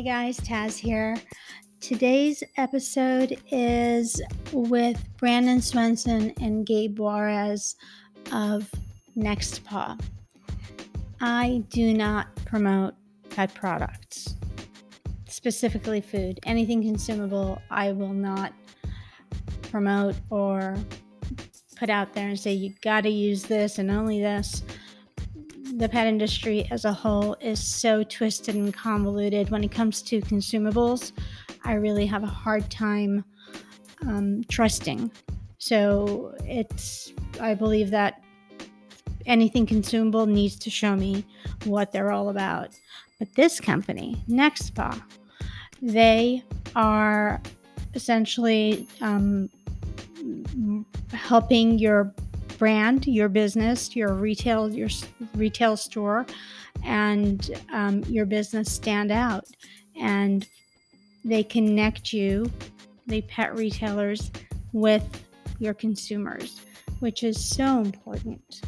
Hey guys, Tazz here. Today's episode is with Brandon Swenson and Gabe Juarez of Next Paw. I do not promote pet products, specifically food. Anything consumable, I will not promote or put out there and say you got to use this and only this the pet industry as a whole is so twisted and convoluted when it comes to consumables. I really have a hard time um, trusting. So it's, I believe that anything consumable needs to show me what they're all about. But this company, NextPaw, they are essentially um, helping your brand, your business, your retail, your retail store, and um, your business stand out. And they connect you, the pet retailers, with your consumers, which is so important.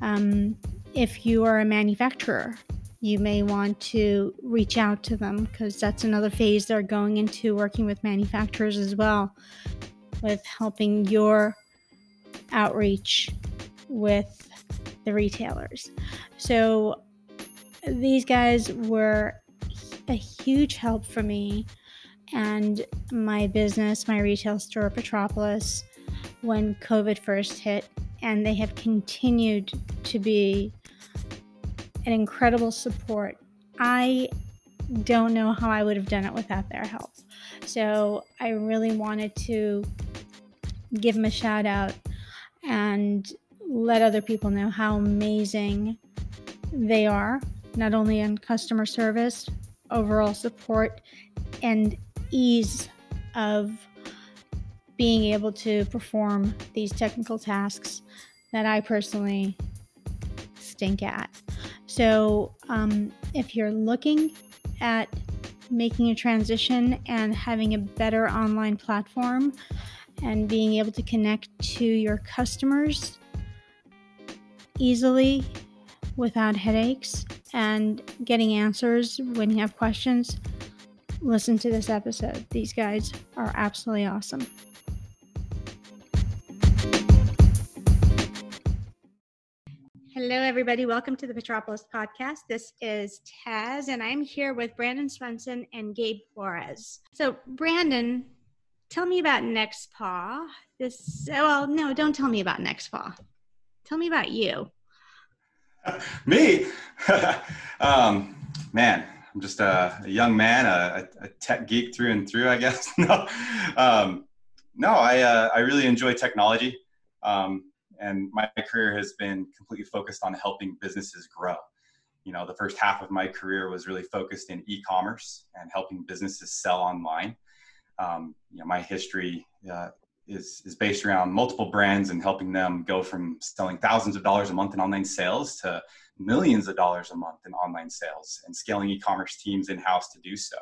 Um, if you are a manufacturer, you may want to reach out to them because that's another phase they're going into working with manufacturers as well with helping your outreach with the retailers. So these guys were a huge help for me and my business, my retail store, Petropolis, when COVID first hit. And they have continued to be an incredible support. I don't know how I would have done it without their help. So I really wanted to give them a shout out and let other people know how amazing they are, not only in customer service, overall support, and ease of being able to perform these technical tasks that I personally stink at. So, um, if you're looking at making a transition and having a better online platform, and being able to connect to your customers easily without headaches and getting answers when you have questions, listen to this episode. These guys are absolutely awesome. Hello, everybody. Welcome to the Petropolis podcast. This is Tazz, and I'm here with Brandon Swenson and Gabe Flores. So, Brandon tell me about next paw This well, no, don't tell me about next paw Tell me about you. me, um, man, I'm just a, a young man, a, a, tech geek through and through, I guess. no, um, no, I uh, I really enjoy technology, um, and my career has been completely focused on helping businesses grow. You know, the first half of my career was really focused in e-commerce and helping businesses sell online um, you know, my history uh, is, is based around multiple brands and helping them go from selling thousands of dollars a month in online sales to millions of dollars a month in online sales and scaling e-commerce teams in-house to do so.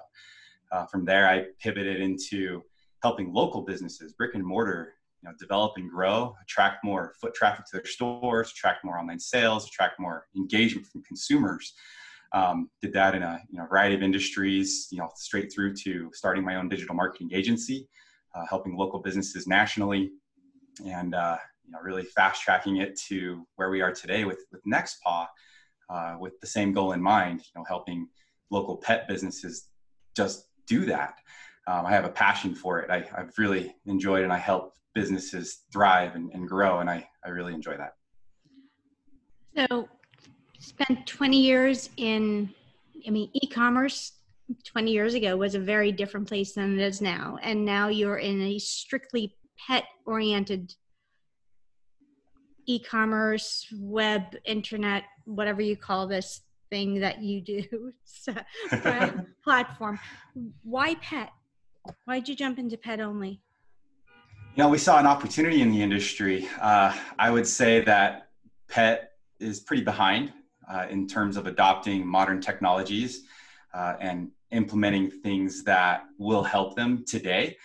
Uh, from there, I pivoted into helping local businesses, brick and mortar, you know, develop and grow, attract more foot traffic to their stores, attract more online sales, attract more engagement from consumers. Um, did that in a you know, variety of industries, you know, straight through to starting my own digital marketing agency, uh, helping local businesses nationally, and uh, you know, really fast tracking it to where we are today with with NextPaw, uh, with the same goal in mind. You know, helping local pet businesses just do that. Um, I have a passion for it. I, have really enjoyed, and I help businesses thrive and, and grow, and I, I really enjoy that. So, spent 20 years in, I mean, e commerce 20 years ago was a very different place than it is now. And now you're in a strictly pet oriented e commerce, web, internet, whatever you call this thing that you do, platform. Why pet? Why'd you jump into pet only? You know, we saw an opportunity in the industry. Uh, I would say that pet is pretty behind uh, in terms of adopting modern technologies uh, and implementing things that will help them today.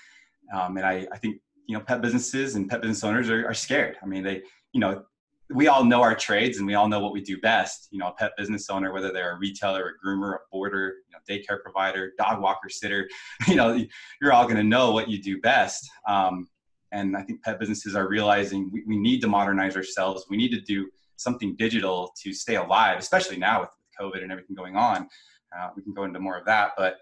Um, and I, I, think you know pet businesses and pet business owners are, are, scared. I mean, they you know we all know our trades and we all know what we do best. You know, a pet business owner, whether they're a retailer, a groomer, a boarder, you know, daycare provider, dog walker, sitter, you know, you're all going to know what you do best. Um, and I think pet businesses are realizing we, we need to modernize ourselves. We need to do something digital to stay alive, especially now with COVID and everything going on. Uh, we can go into more of that, but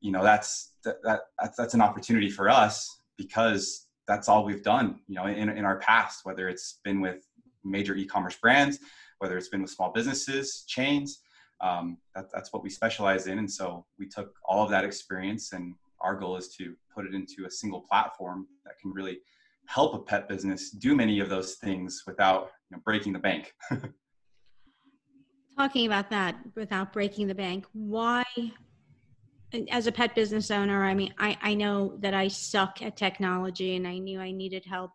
you know, that's that, that that's, an opportunity for us because that's all we've done, you know, in, in our past, whether it's been with major e-commerce brands, whether it's been with small businesses, chains. Um, that, that's what we specialize in. And so we took all of that experience and our goal is to put it into a single platform that can really help a pet business do many of those things without you know, breaking the bank. Talking about that without breaking the bank, why, as a pet business owner, I mean, I, I know that I suck at technology and I knew I needed help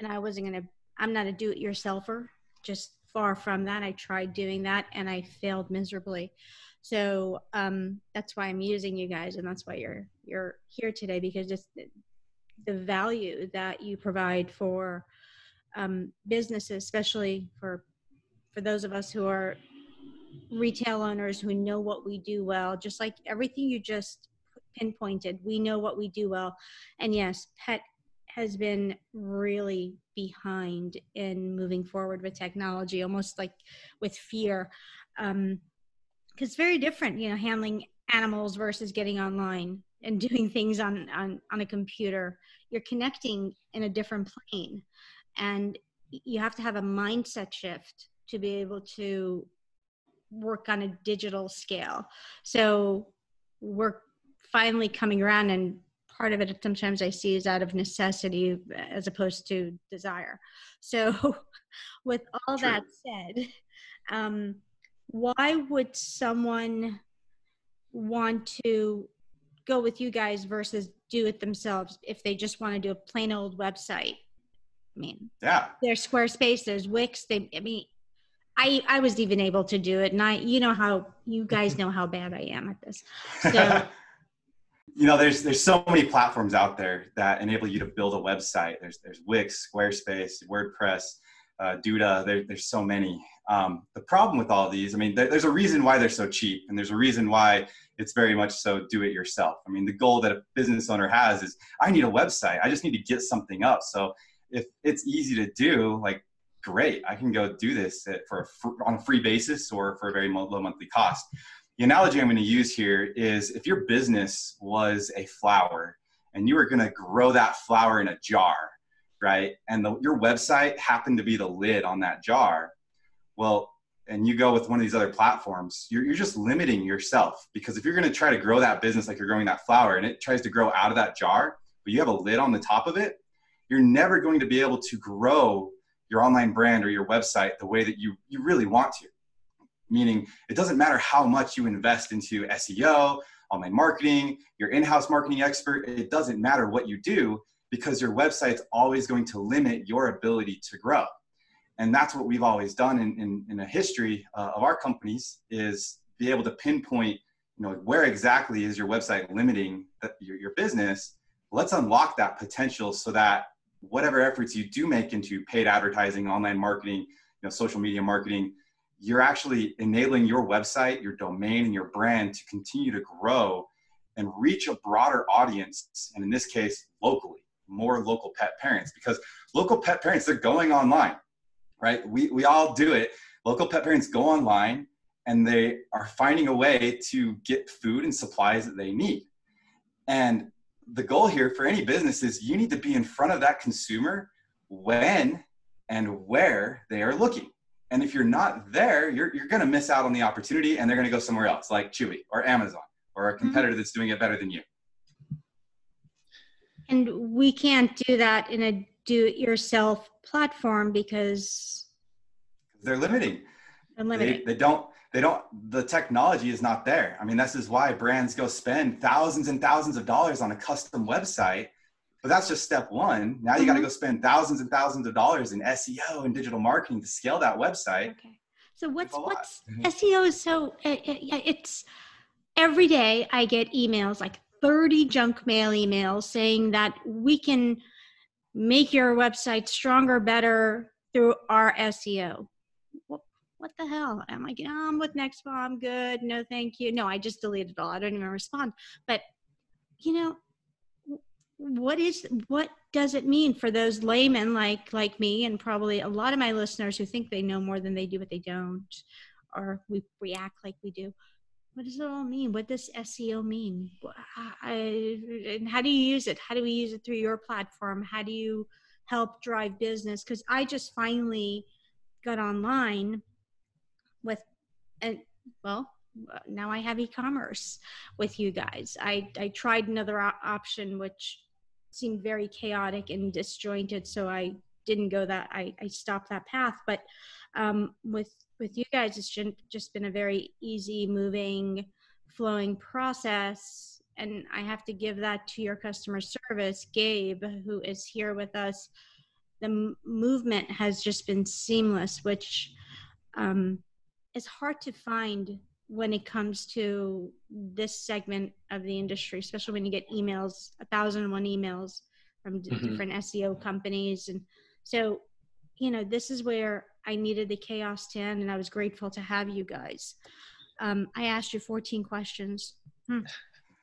and I wasn't going to I'm not a do it yourselfer, just far from that. I tried doing that and I failed miserably. So um, that's why I'm using you guys, and that's why you're you're here today because it's the, value that you provide for um, businesses, especially for for those of us who are retail owners who know what we do well. Just like everything you just pinpointed, we know what we do well, and yes, pet has been really behind in moving forward with technology, almost like with fear. Um, because it's very different, you know, handling animals versus getting online and doing things on, on, on a computer. You're connecting in a different plane. And you have to have a mindset shift to be able to work on a digital scale. So we're finally coming around and part of it sometimes I see is out of necessity as opposed to desire. So, with all True. that said, um, why would someone want to go with you guys versus do it themselves if they just want to do a plain old website? I mean, yeah, there's Squarespace, there's Wix. They, I mean, I I was even able to do it, and I, you know how you guys know how bad I am at this. So you know there's there's so many platforms out there that enable you to build a website there's there's wix squarespace wordpress uh, duda there, there's so many um, the problem with all these i mean there, there's a reason why they're so cheap and there's a reason why it's very much so do it yourself i mean the goal that a business owner has is i need a website i just need to get something up so if it's easy to do like great i can go do this for on a free basis or for a very low monthly cost the analogy I'm going to use here is if your business was a flower and you were going to grow that flower in a jar, right? And the, your website happened to be the lid on that jar. Well, and you go with one of these other platforms, you're, you're just limiting yourself because if you're going to try to grow that business like you're growing that flower and it tries to grow out of that jar, but you have a lid on the top of it, you're never going to be able to grow your online brand or your website the way that you, you really want to meaning it doesn't matter how much you invest into SEO, online marketing, your in-house marketing expert, it doesn't matter what you do because your website's always going to limit your ability to grow. And that's what we've always done in, in, in a history uh, of our companies is be able to pinpoint, you know, where exactly is your website limiting the, your, your business? Let's unlock that potential so that whatever efforts you do make into paid advertising, online marketing, you know, social media marketing, you're actually enabling your website, your domain, and your brand to continue to grow and reach a broader audience. And in this case, locally, more local pet parents, because local pet parents, they're going online, right? We, we all do it. Local pet parents go online and they are finding a way to get food and supplies that they need. And the goal here for any business is you need to be in front of that consumer when and where they are looking. And if you're not there, you're, you're going to miss out on the opportunity and they're going to go somewhere else, like Chewy or Amazon or a mm-hmm. competitor that's doing it better than you. And we can't do that in a do it yourself platform because they're limiting. They're limiting. They, they don't, they don't, the technology is not there. I mean, this is why brands go spend thousands and thousands of dollars on a custom website but that's just step one. Now you mm-hmm. got to go spend thousands and thousands of dollars in SEO and digital marketing to scale that website. Okay. So what's what's. SEO is so it, it, it's every day I get emails like 30 junk mail emails saying that we can make your website stronger, better, through our SEO. What, the hell? I'm like, oh, I'm with Nextpaw. I'm good. No, thank you. No, I just deleted it all. I don't even respond. But you know, what is what does it mean for those laymen like like me and probably a lot of my listeners who think they know more than they do but they don't or we react like we do what does it all mean? What does seo mean? I, and how do you use it? How do we use it through your platform? How do you help drive business? Because i just finally got online with and well now i have e-commerce with you guys. I i tried another option which seemed very chaotic and disjointed. So I didn't go that. I, I stopped that path. But um, with with you guys, it's just been a very easy, moving, flowing process. And I have to give that to your customer service, Gabe, who is here with us. The movement has just been seamless, which um, is hard to find when it comes to this segment of the industry, especially when you get emails, a thousand and one emails from mm-hmm. different SEO companies. And so, you know, this is where I needed the chaos to end, and I was grateful to have you guys. Um, I asked you 14 questions. Hmm.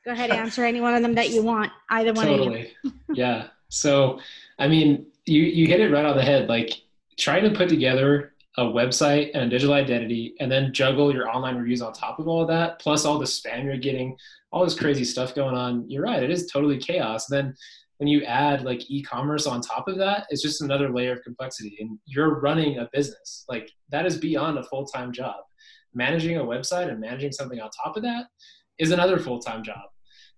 Go ahead, answer any one of them that you want. Either one totally. yeah. So, I mean, you you hit it right on the head. Like trying to put together a website and a digital identity and then juggle your online reviews on top of all of that plus all the spam you're getting all this crazy stuff going on you're right it is totally chaos then when you add like e-commerce on top of that it's just another layer of complexity and you're running a business. Like that is beyond a full-time job. Managing a website and managing something on top of that is another full-time job.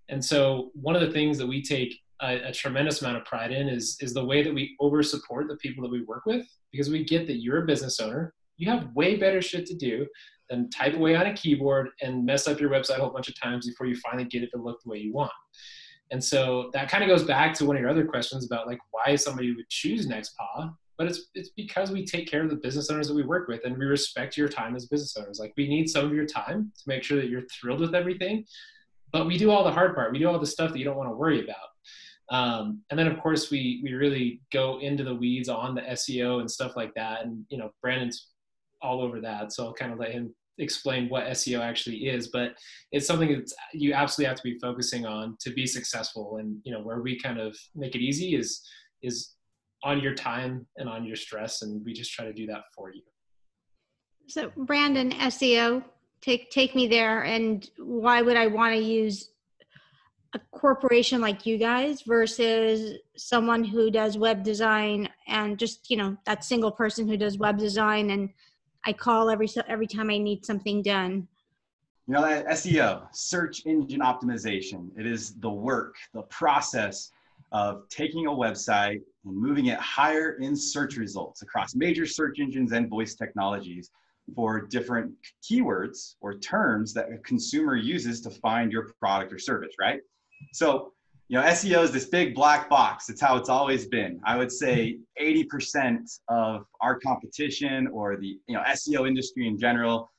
And so one of the things that we take a, a, tremendous amount of pride in is is the way that we over support the people that we work with because we get that you're a business owner. You have way better shit to do than type away on a keyboard and mess up your website a whole bunch of times before you finally get it to look the way you want and so that kind of goes back to one of your other questions about like why somebody would choose nextpaw but it's it's because we take care of the business owners that we work with and we respect your time as business owners. Like we need some of your time to make sure that you're thrilled with everything but we do all the hard part. We do all the stuff that you don't want to worry about. Um, and then of course we we really go into the weeds on the SEO and stuff like that. And you know, Brandon's all over that, so I'll kind of let him explain what SEO actually is. But it's something that you absolutely have to be focusing on to be successful. And you know, where we kind of make it easy is is on your time and on your stress, and we just try to do that for you. So, Brandon, SEO, take take me there. And why would I want to use a corporation like you guys versus someone who does web design and just you know that single person who does web design and i call every every time i need something done. You know seo search engine optimization. It is the work the process of taking a website and moving it higher in search results across major search engines and voice technologies for different keywords or terms that a consumer uses to find your product or service right? So, you know, SEO is this big black box. It's how it's always been. I would say 80% of our competition or the, you know, SEO industry in general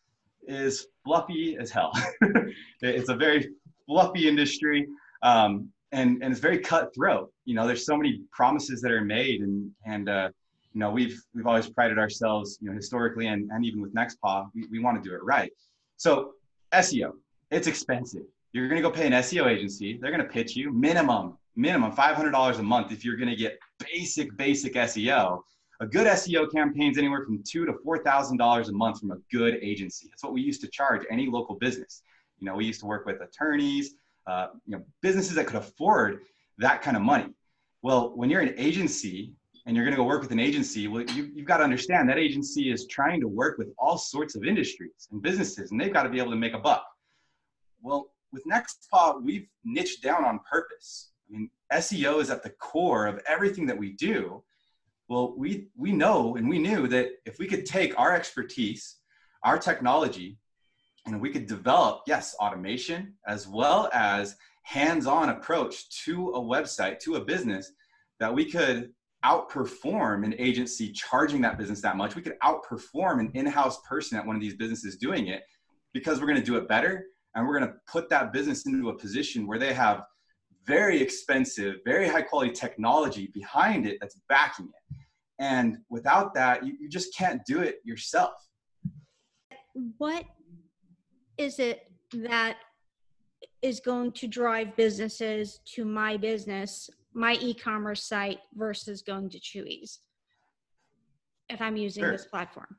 is fluffy as hell. it's a very fluffy industry. Um, and, and it's very cutthroat. You know, there's so many promises that are made and, and, uh, you know, we've, we've always prided ourselves, you know, historically and, and even with Nextpaw, we, we want to do it right. So SEO, it's expensive you're going to go pay an SEO agency. They're going to pitch you minimum, minimum $500 a month if you're going to get basic, basic SEO. A good SEO campaign is anywhere from two to four thousand dollars a month from a good agency. That's what we used to charge any local business. You know, we used to work with attorneys, uh, you know, businesses that could afford that kind of money. Well, when you're an agency and you're going to go work with an agency, well, you, you've got to understand that agency is trying to work with all sorts of industries and businesses, and they've got to be able to make a buck. Well, with Nextpaw, we've niched down on purpose. I mean, SEO is at the core of everything that we do. Well, we, we know and we knew that if we could take our expertise, our technology, and we could develop, yes, automation as well as hands-on approach to a website, to a business, that we could outperform an agency charging that business that much. We could outperform an in-house person at one of these businesses doing it because we're going to do it better and we're going to put that business into a position where they have very expensive, very high quality technology behind it that's backing it. And without that, you, you just can't do it yourself. What is it that is going to drive businesses to my business, my e-commerce site versus going to Chewy's if I'm using Sure. this platform?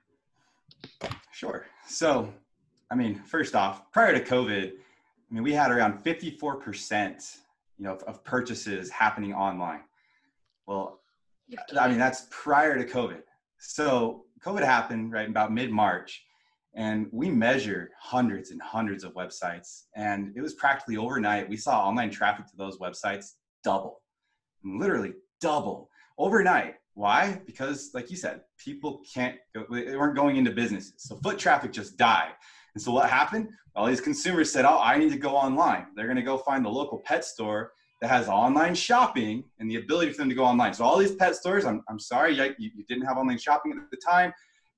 Sure. So, I mean, first off, prior to COVID, I mean, we had around 54%, you know, of, of purchases happening online. Well, I mean, that's prior to COVID. So COVID happened right about mid-March, and we measured hundreds and hundreds of websites, and it was practically overnight. We saw online traffic to those websites double, literally double overnight. Why? Because, like you said, people can't go, they weren't going into businesses. So foot traffic just died. And so what happened? All these consumers said, Oh, I need to go online. They're going to go find the local pet store that has online shopping and the ability for them to go online. So all these pet stores, I'm, I'm sorry, you, you didn't have online shopping at the time.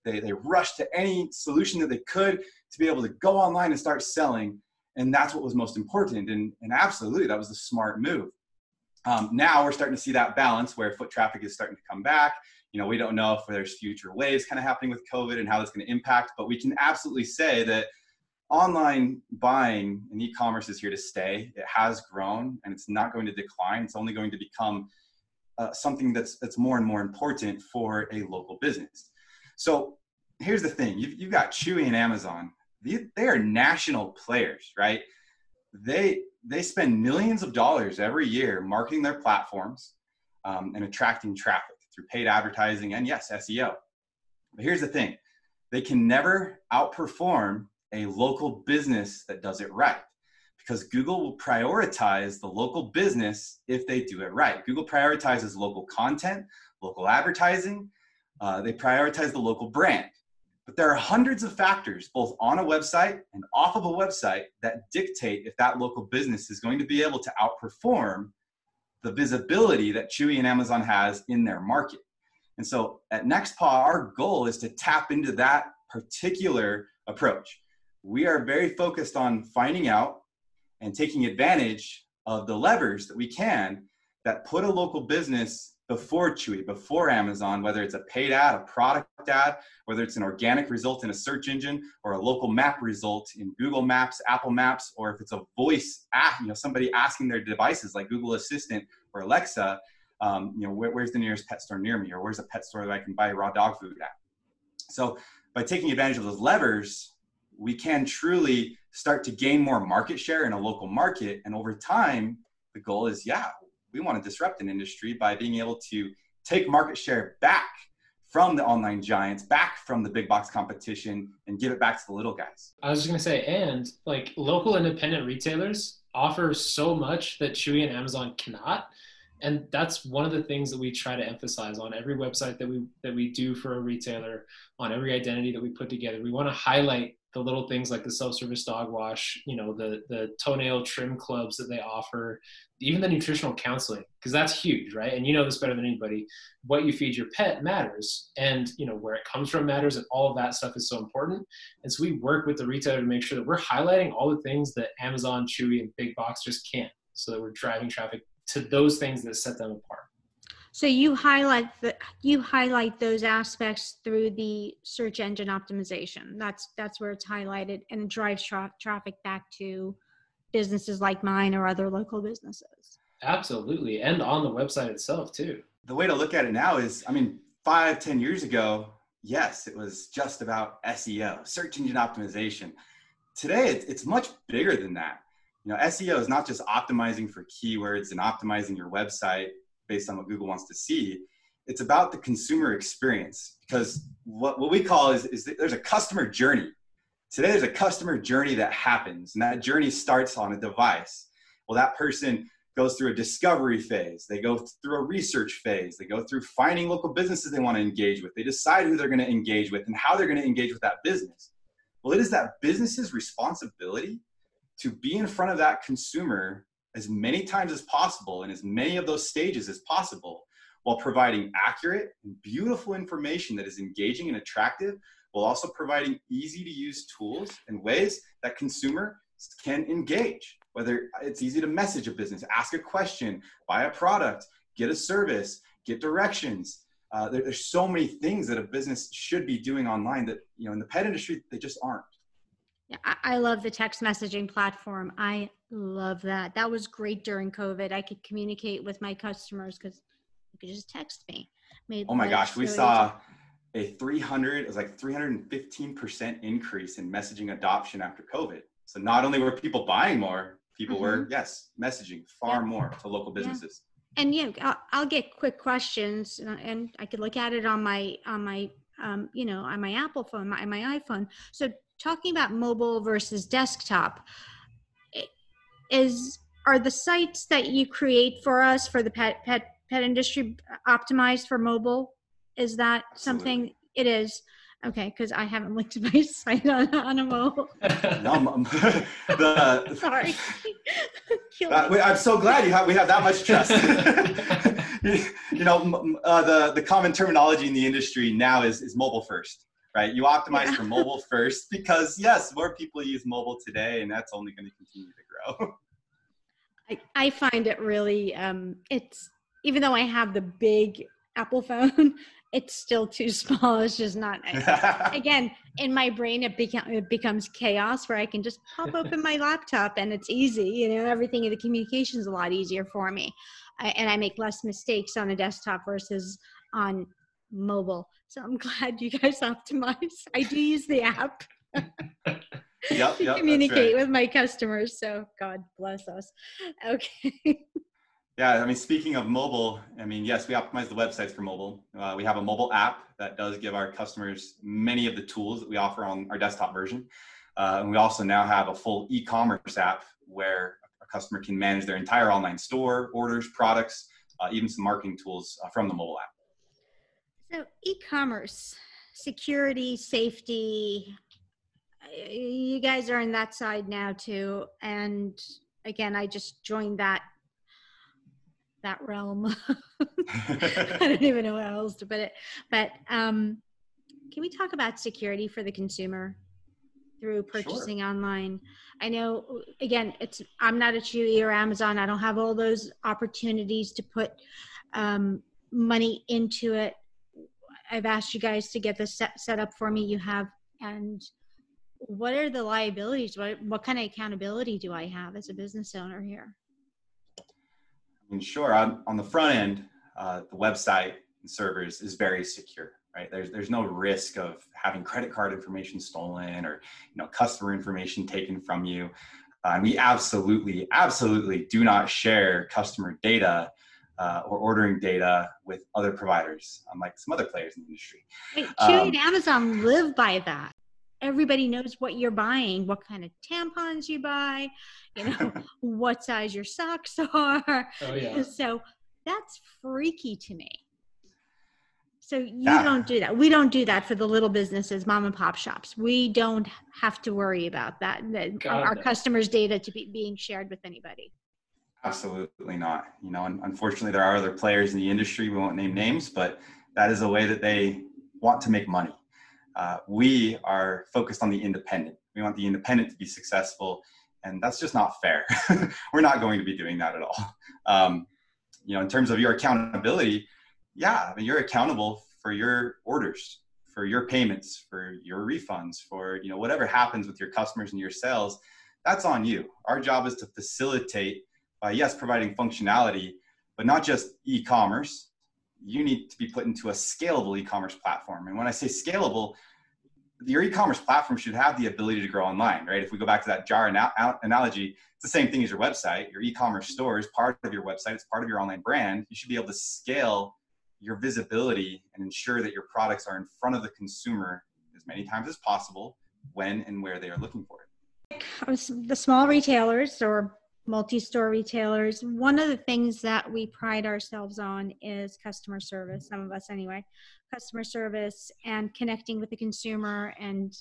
They, they rushed to any solution that they could to be able to go online and start selling. And that's what was most important. And, and absolutely, that was the smart move. Um, now we're starting to see that balance where foot traffic is starting to come back. You know, we don't know if there's future waves kind of happening with COVID and how that's going to impact, but we can absolutely say that online buying and e-commerce is here to stay. It has grown and it's not going to decline. It's only going to become uh, something that's that's more and more important for a local business. So here's the thing: you've, you've got Chewy and Amazon. They, they are national players, right? They they spend millions of dollars every year marketing their platforms um, and attracting traffic through paid advertising and yes, SEO. But here's the thing: they can never outperform a local business that does it right because Google will prioritize the local business if they do it right. Google prioritizes local content, local advertising, uh, they prioritize the local brand. But there are hundreds of factors, both on a website and off of a website, that dictate if that local business is going to be able to outperform the visibility that Chewy and Amazon has in their market. And so at NextPaw, our goal is to tap into that particular approach we are very focused on finding out and taking advantage of the levers that we can that put a local business before Chewy, before Amazon, whether it's a paid ad, a product whether it's an organic result in a search engine or a local map result in Google Maps, Apple Maps, or if it's a voice app, you know, somebody asking their devices like Google Assistant or Alexa, um, you know, where, where's the nearest pet store near me, or where's a pet store that I can buy raw dog food at? So by taking advantage of those levers, we can truly start to gain more market share in a local market. And over time, the goal is, yeah, we want to disrupt an industry by being able to take market share back from the online giants, back from the big box competition, and give it back to the little guys. I was just gonna say, and like local independent retailers offer so much that Chewy and Amazon cannot. And that's one of the things that we try to emphasize on every website that we that we do for a retailer, on every identity that we put together. We want to highlight the little things like the self-service dog wash, you know, the the toenail trim clubs that they offer, even the nutritional counseling, because that's huge, right? And you know this better than anybody. What you feed your pet matters, and you know where it comes from matters, and all of that stuff is so important. And so we work with the retailer to make sure that we're highlighting all the things that Amazon, Chewy, and Big Box just can't, so that we're driving traffic to those things that set them apart. So you highlight the you highlight those aspects through the search engine optimization. That's that's where it's highlighted and it drives tra- traffic back to businesses like mine or other local businesses. Absolutely, and on the website itself too. The way to look at it now is, I mean, five, ten years ago, yes, it was just about SEO, search engine optimization. Today, it's, it's much bigger than that. You know, SEO is not just optimizing for keywords and optimizing your website based on what Google wants to see. It's about the consumer experience because what, what we call is, is there's a customer journey. Today, there's a customer journey that happens, and that journey starts on a device. Well, that person goes through a discovery phase, they go through a research phase, they go through finding local businesses they want to engage with, they decide who they're going to engage with and how they're going to engage with that business. Well, it is that business's responsibility to be in front of that consumer as many times as possible in as many of those stages as possible while providing accurate and beautiful information that is engaging and attractive while also providing easy to use tools and ways that consumer can engage whether it's easy to message a business ask a question buy a product get a service get directions Uh, there, there's so many things that a business should be doing online that you know in the pet industry they just aren't. Yeah, I love the text messaging platform. I love that. That was great during COVID. I could communicate with my customers because you could just text me. Made oh my gosh, we saw a 300, it was like 315% increase in messaging adoption after COVID. So not only were people buying more, people mm-hmm. were, yes, messaging far yeah. more to local businesses. Yeah. And yeah, I'll, I'll, get quick questions uh, and I could look at it on my, on my, um, you know, on my Apple phone, my, my iPhone. So talking about mobile versus desktop, is, are the sites that you create for us for the pet, pet, pet industry optimized for mobile? Is that Absolutely. something it is? Okay, because I haven't looked at my site on, on a mobile. no, the, Sorry. uh, we, I'm so glad you have we have that much trust. you, know, uh, the the common terminology in the industry now is is mobile first, right? You optimize yeah. for mobile first because yes, more people use mobile today, and that's only going to continue to grow. I, I find it really um, it's even though I have the big Apple phone, it's still too small. It's just not. again, in my brain, it, beca- it becomes chaos where I can just pop open my laptop and it's easy. You know, everything in the communication is a lot easier for me, I, and I make less mistakes on a desktop versus on mobile. So I'm glad you guys optimize. I do use the app. yep, yep, communicate right. with my customers. So God bless us. Okay. Yeah, I mean, speaking of mobile, I mean, yes, we optimize the websites for mobile. Uh, we have a mobile app that does give our customers many of the tools that we offer on our desktop version. Uh, and we also now have a full e-commerce app where a customer can manage their entire online store, orders, products, uh, even some marketing tools uh, from the mobile app. So e-commerce, security, safety, you guys are in that side now too. And again, I just joined that that realm. I don't even know how else to put it. But um, can we talk about security for the consumer through purchasing sure. online? I know, again, it's I'm not a Chewy or Amazon. I don't have all those opportunities to put um, money into it. I've asked you guys to get this set, set up for me. You have, and what are the liabilities? What what kind of accountability do I have as a business owner here? I mean, sure, on, on the front end, uh, the website and servers is very secure, right? There's, there's no risk of having credit card information stolen or, you know, customer information taken from you. Uh, and we absolutely, absolutely do not share customer data uh, or ordering data with other providers, unlike some other players in the industry. Wait, Chewy um, and Amazon live by that everybody knows what you're buying, what kind of tampons you buy, you know, what size your socks are. Oh, yeah. So that's freaky to me. So you yeah. don't do that. We don't do that for the little businesses, mom and pop shops. We don't have to worry about that. our, our customers' data to be being shared with anybody. Absolutely not. You know, unfortunately, there are other players in the industry. We won't name names, but that is a way that they want to make money uh, we are focused on the independent. We want the independent to be successful, and that's just not fair. We're not going to be doing that at all. Um, you know, in terms of your accountability, yeah, I mean, you're accountable for your orders, for your payments, for your refunds, for you know whatever happens with your customers and your sales. That's on you. Our job is to facilitate by yes, providing functionality, but not just e-commerce, you need to be put into a scalable e-commerce platform. And when I say scalable, your e-commerce platform should have the ability to grow online, right? If we go back to that jar analogy, it's the same thing as your website. Your e-commerce store is part of your website. It's part of your online brand. You should be able to scale your visibility and ensure that your products are in front of the consumer as many times as possible when and where they are looking for it. The small retailers or multi-store retailers one of the things that we pride ourselves on is customer service some of us anyway customer service and connecting with the consumer and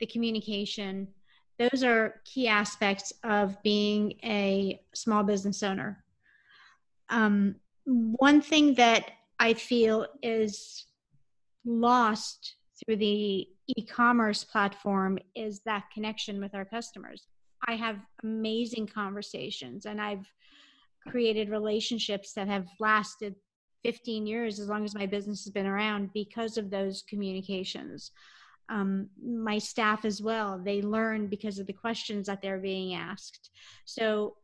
the communication. Those are key aspects of being a small business owner. Um, one thing that i feel is lost through the e-commerce platform is that connection with our customers I have amazing conversations and I've created relationships that have lasted 15 years, as long as my business has been around, because of those communications. Um, my staff as well, they learn because of the questions that they're being asked. So,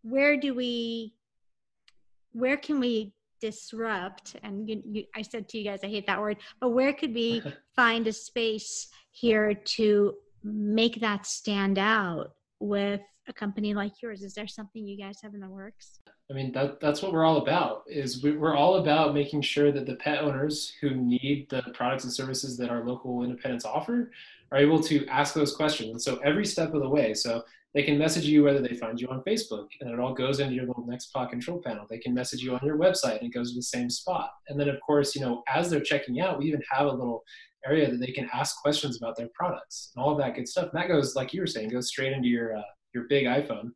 where do we, where can we disrupt? And you, you, I said to you guys, I hate that word, but where could we find a space here to make that stand out with a company like yours? Is there something you guys have in the works? I mean, that, that's what we're all about is we, we're all about making sure that the pet owners who need the products and services that our local independents offer are able to ask those questions. And so every step of the way, so they can message you whether they find you on Facebook and it all goes into your little Nextpaw control panel. They can message you on your website and it goes to the same spot. And then of course, you know, as they're checking out, we even have a little area that they can ask questions about their products and all of that good stuff. And that goes, like you were saying, goes straight into your uh, your big iPhone,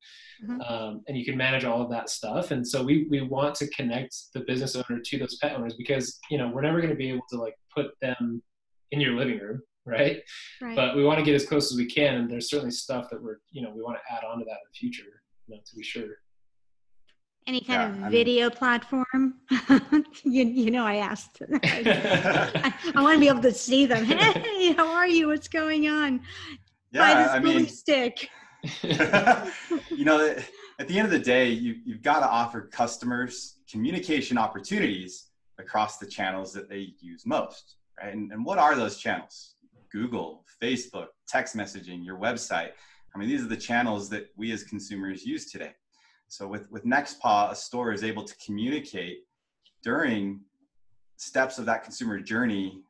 mm-hmm. um, and you can manage all of that stuff. And so we we want to connect the business owner to those pet owners because you know we're never going to be able to like put them in your living room, right? right? But we want to get as close as we can. And there's certainly stuff that we're you know we want to add on to that in the future, you know, to be sure. Any kind yeah, of I video mean, platform? you, you know, I asked. I, I, want to be able to see them. Hey, how are you? What's going on? Yeah, I mean, stick. you know, at the end of the day, you, you've got to offer customers communication opportunities across the channels that they use most, right? And, and what are those channels? Google, Facebook, text messaging, your website. I mean, these are the channels that we as consumers use today. So with, with Nextpaw, a store is able to communicate during steps of that consumer journey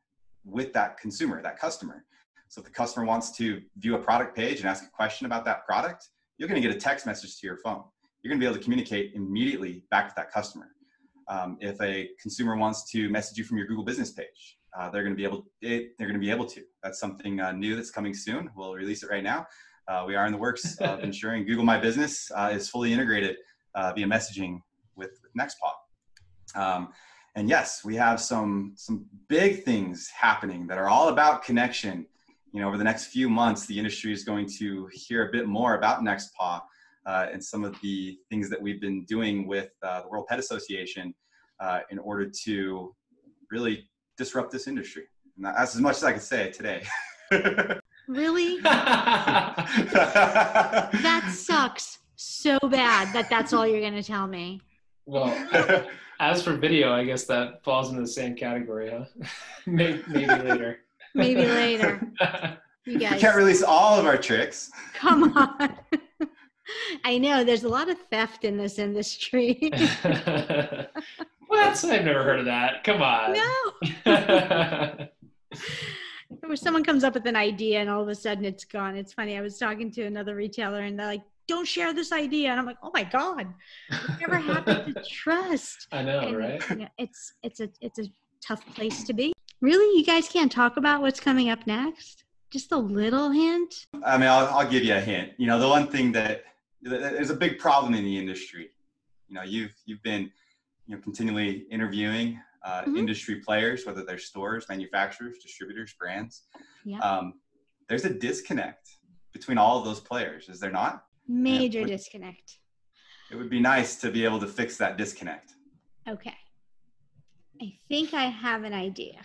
with that consumer, that customer. So if the customer wants to view a product page and ask a question about that product, you're going to get a text message to your phone. You're going to be able to communicate immediately back to that customer. Um, if a consumer wants to message you from your Google Business page, uh, they're going to be able. They're going to be able to. That's something uh, new that's coming soon. We'll release it right now. Uh, we are in the works of ensuring Google My Business uh, is fully integrated uh, via messaging with, with Nextpaw. Um, and yes, we have some some big things happening that are all about connection you know, over the next few months, the industry is going to hear a bit more about Nextpaw uh, and some of the things that we've been doing with uh, the World Pet Association uh, in order to really disrupt this industry. And that's as much as I can say today. really? that sucks so bad that that's all you're going to tell me. Well, as for video, I guess that falls into the same category, huh? maybe, maybe later. Maybe later. You guys. We can't release all of our tricks. Come on. I know there's a lot of theft in this industry. what? I've never heard of that. Come on. No. Where someone comes up with an idea and all of a sudden it's gone. It's funny. I was talking to another retailer and they're like, "Don't share this idea," and I'm like, "Oh my god, never happened to trust." I know, and, right? You know, it's it's a it's a tough place to be. Really? You guys can't talk about what's coming up next? Just a little hint? I mean, I'll, I'll give you a hint. You know, the one thing that there's a big problem in the industry. You know, you've you've been you know continually interviewing uh, mm-hmm. industry players, whether they're stores, manufacturers, distributors, brands. Yeah. Um, there's a disconnect between all of those players, is there not? Major disconnect. It would be nice to be able to fix that disconnect. Okay. I think I have an idea.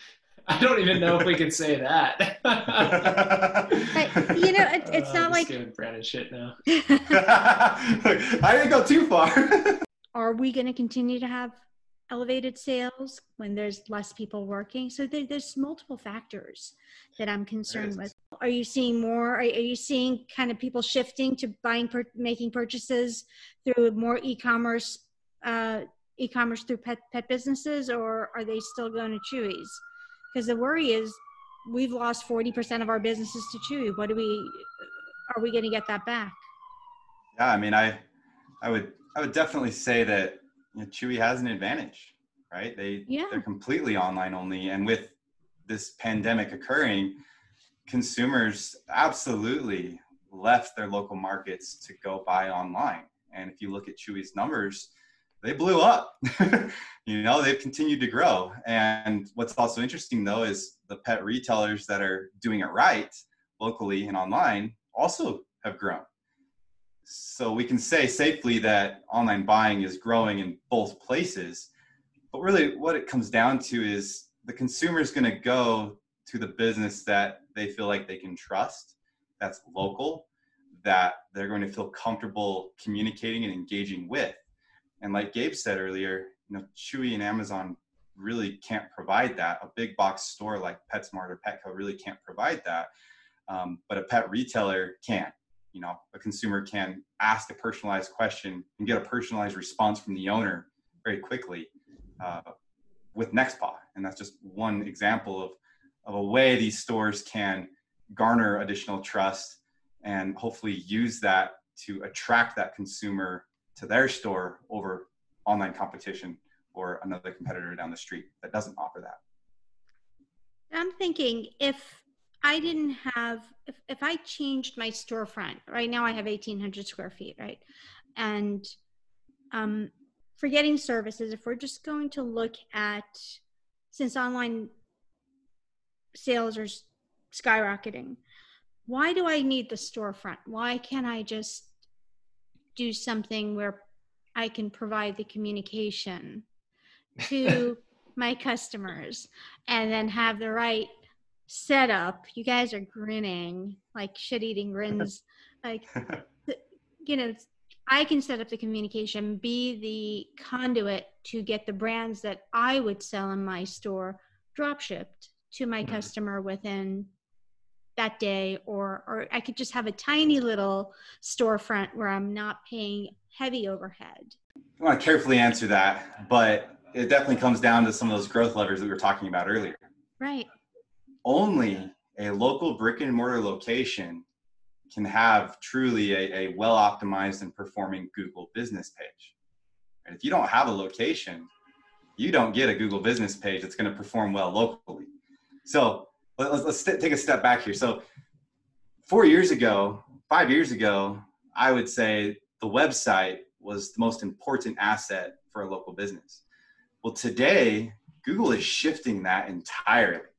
I don't even know if we could say that. but, you know, it, it's uh, not like giving Brandon shit now. I didn't go too far. Are we going to continue to have elevated sales when there's less people working? So there, there's multiple factors that I'm concerned with. Are you seeing more? Are, are, you seeing kind of people shifting to buying, per, making purchases through more e-commerce? Uh, e-commerce through pet pet businesses, or are they still going to Chewy's? because the worry is we've lost 40% of our businesses to Chewy. What do we, are we going to get that back? Yeah, I mean, I, I would, I would definitely say that you know, Chewy has an advantage, right? They, yeah. they're completely online only. And with this pandemic occurring, consumers absolutely left their local markets to go buy online. And if you look at Chewy's numbers, they blew up. you know, they've continued to grow. And what's also interesting though is the pet retailers that are doing it right locally and online also have grown. So we can say safely that online buying is growing in both places. but really, what it comes down to is the consumer is going to go to the business that they feel like they can trust, that's local, that they're going to feel comfortable communicating and engaging with. And like Gabe said earlier, you know, Chewy and Amazon really can't provide that. A big box store like PetSmart or Petco really can't provide that. Um, but a pet retailer can. You know, a consumer can ask a personalized question and get a personalized response from the owner very quickly uh, with Nextpaw. And that's just one example of, of a way these stores can garner additional trust and hopefully use that to attract that consumer to their store over online competition or another competitor down the street that doesn't offer that. I'm thinking if I didn't have, if, if I changed my storefront, right now I have 1,800 square feet, right? And um, forgetting services, if we're just going to look at, since online sales are skyrocketing, why do I need the storefront? Why can't I just do something where I can provide the communication to my customers and then have the right setup. You guys are grinning like shit eating grins. like, you know, I can set up the communication, be the conduit to get the brands that I would sell in my store drop shipped to my mm-hmm. customer within that day or or I could just have a tiny little storefront where I'm not paying heavy overhead. I want to carefully answer that, but it definitely comes down to some of those growth levers that we were talking about earlier. Right. Only a local brick and mortar location can have truly a, a well optimized and performing Google business page. And if you don't have a location, you don't get a Google business page that's going to perform well locally. So let's, let's take a step back here. So four years ago, five years ago, I would say the website was the most important asset for a local business. Well, today, Google is shifting that entirely.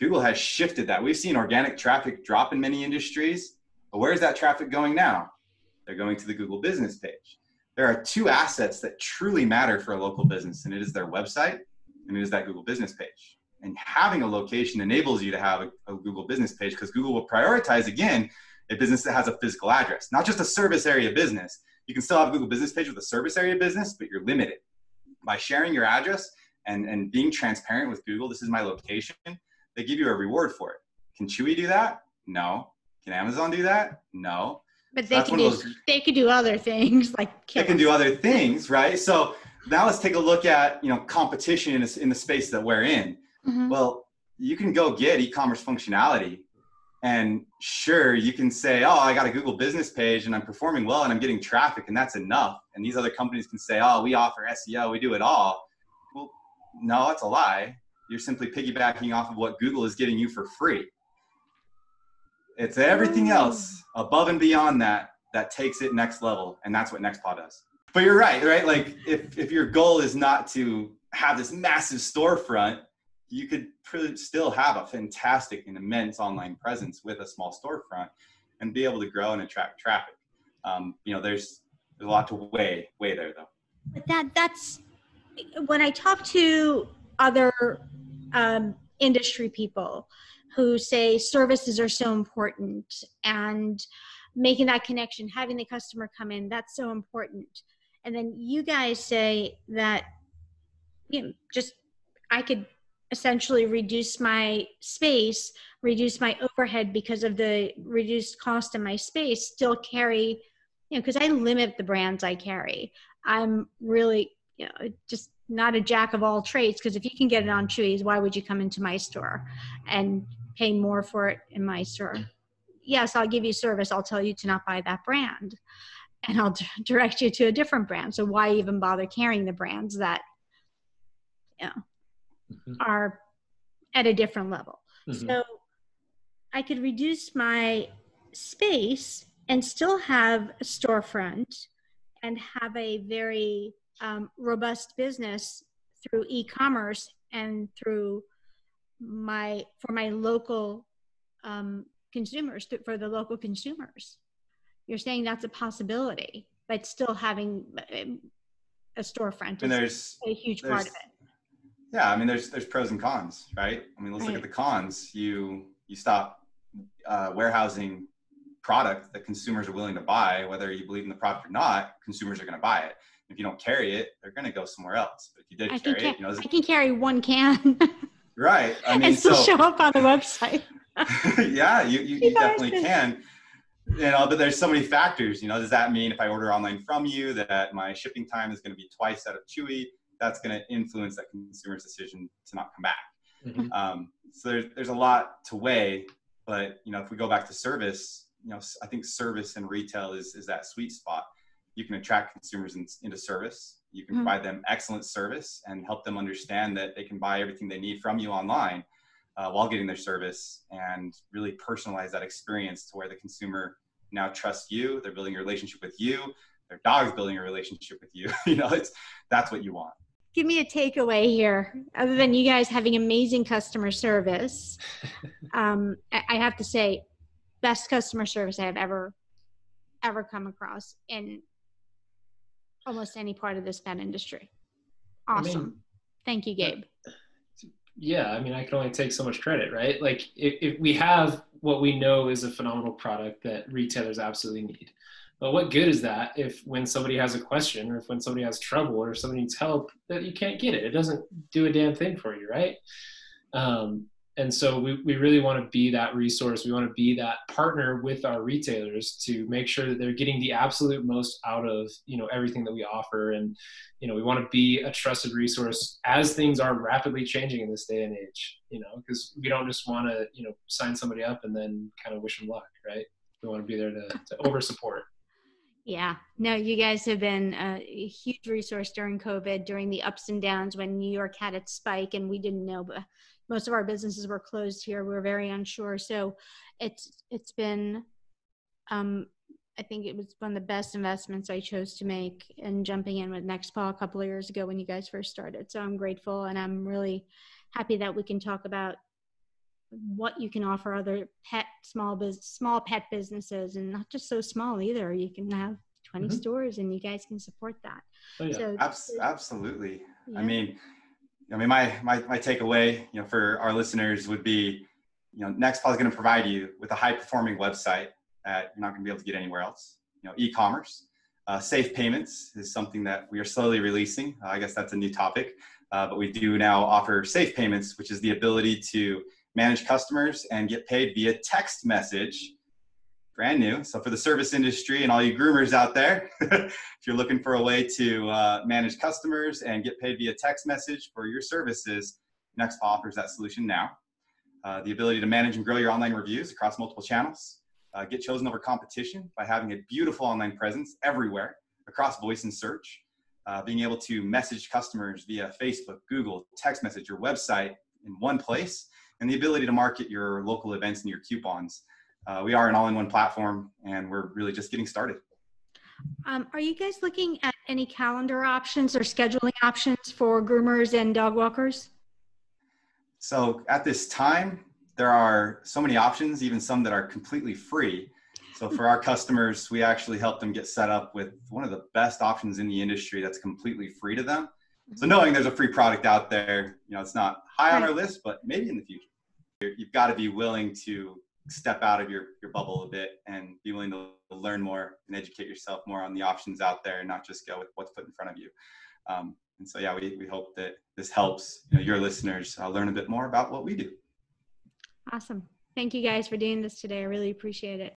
Google has shifted that. We've seen organic traffic drop in many industries, but where is that traffic going now? They're going to the Google business page. There are two assets that truly matter for a local business, and it is their website and it is that Google business page. And having a location enables you to have a, a Google business page because Google will prioritize, again, a business that has a physical address, not just a service area business. You can still have a Google business page with a service area business, but you're limited by sharing your address and, and being transparent with Google, this is my location, they give you a reward for it. Can Chewy do that? No. Can Amazon do that? No. But they so can do those, they could do other things like they can do other things, right? So now let's take a look at you know competition in the space that we're in. Mm-hmm. Well, you can go get e-commerce functionality and sure, you can say, oh, I got a Google business page and I'm performing well and I'm getting traffic and that's enough. And these other companies can say, oh, we offer SEO, we do it all. Well, no, that's a lie. You're simply piggybacking off of what Google is getting you for free. It's everything oh. else above and beyond that that takes it next level. And that's what Nextpaw does. But you're right, right? Like if, if your goal is not to have this massive storefront, you could still have a fantastic and immense online presence with a small storefront and be able to grow and attract traffic. Um, you know, there's, there's a lot to weigh, weigh there though. But that, that's when I talk to other um, industry people who say services are so important and making that connection, having the customer come in, that's so important. And then you guys say that you know, just I could essentially reduce my space, reduce my overhead because of the reduced cost in my space, still carry, you know, because I limit the brands I carry. I'm really, you know, just not a jack of all trades because if you can get it on Chewy's, why would you come into my store and pay more for it in my store? Yes, I'll give you service. I'll tell you to not buy that brand and I'll d- direct you to a different brand. So why even bother carrying the brands that, you know, mm-hmm. are at a different level. Mm-hmm. So I could reduce my space and still have a storefront and have a very um, robust business through e-commerce and through my for my local um, consumers for the local consumers you're saying that's a possibility but still having um, a storefront and there's a huge there's, part of it Yeah, I mean, there's there's pros and cons, right? I mean, let's right. look at the cons. You you stop uh, warehousing product that consumers are willing to buy, whether you believe in the product or not. Consumers are going to buy it. If you don't carry it, they're going to go somewhere else. But if you did I carry it, you know, I can carry one can. right. I mean, and still so, show up on the website. yeah, you, you, you definitely can. You know, but there's so many factors. You know, does that mean if I order online from you that my shipping time is going to be twice that of Chewy? That's going to influence that consumer's decision to not come back. Mm-hmm. Um, so there's there's a lot to weigh. But you know, if we go back to service, you know, I think service and retail is is that sweet spot. You can attract consumers in, into service. You can mm-hmm. provide them excellent service and help them understand that they can buy everything they need from you online uh, while getting their service and really personalize that experience to where the consumer now trusts you they're building a relationship with you their dog's building a relationship with you you know it's that's what you want give me a takeaway here other than you guys having amazing customer service um, i have to say best customer service i have ever ever come across in almost any part of this pet industry awesome I mean, thank you gabe yeah, I mean, I can only take so much credit, right? Like, if, if we have what we know is a phenomenal product that retailers absolutely need, but what good is that if when somebody has a question or if when somebody has trouble or somebody needs help that you can't get it? It doesn't do a damn thing for you, right? Um, and so we, we really want to be that resource. We want to be that partner with our retailers to make sure that they're getting the absolute most out of you know everything that we offer. And you know we want to be a trusted resource as things are rapidly changing in this day and age you know because we don't just want to you know sign somebody up and then kind of wish them luck right? We want to be there to, to over support. Yeah, no, you guys have been a huge resource during COVID, during the ups and downs when New York had its spike and we didn't know, but most of our businesses were closed here. We are very unsure. So it's it's been um, I think it was one of the best investments I chose to make in jumping in with Nextpaw a couple of years ago when you guys first started. So I'm grateful and I'm really happy that we can talk about what you can offer other pet small business small pet businesses and not just so small either. You can have 20 mm-hmm. stores and you guys can support that. Oh, yeah. So, Abs- absolutely. Yeah. I mean, I mean, my, my, my takeaway, you know, for our listeners would be, you know, Nextpaw is going to provide you with a high performing website that you're not going to be able to get anywhere else. You know, e-commerce, uh, safe payments is something that we are slowly releasing. Uh, I guess that's a new topic, uh, but we do now offer safe payments, which is the ability to manage customers and get paid via text message brand new. So for the service industry and all you groomers out there, if you're looking for a way to uh, manage customers and get paid via text message for your services, Nextpaw offers that solution now. Uh, the ability to manage and grow your online reviews across multiple channels, uh, get chosen over competition by having a beautiful online presence everywhere across voice and search, uh, being able to message customers via Facebook, Google, text message, your website in one place, and the ability to market your local events and your coupons uh, we are an all-in-one platform, and we're really just getting started. Um, are you guys looking at any calendar options or scheduling options for groomers and dog walkers? So at this time, there are so many options, even some that are completely free. So for our customers, we actually help them get set up with one of the best options in the industry that's completely free to them. So knowing there's a free product out there, you know, it's not high on our list, but maybe in the future. You've got to be willing to step out of your, your bubble a bit and be willing to learn more and educate yourself more on the options out there and not just go with what's put in front of you. Um, and so, yeah, we, we hope that this helps you know, your listeners uh, learn a bit more about what we do. Awesome. Thank you guys for doing this today. I really appreciate it.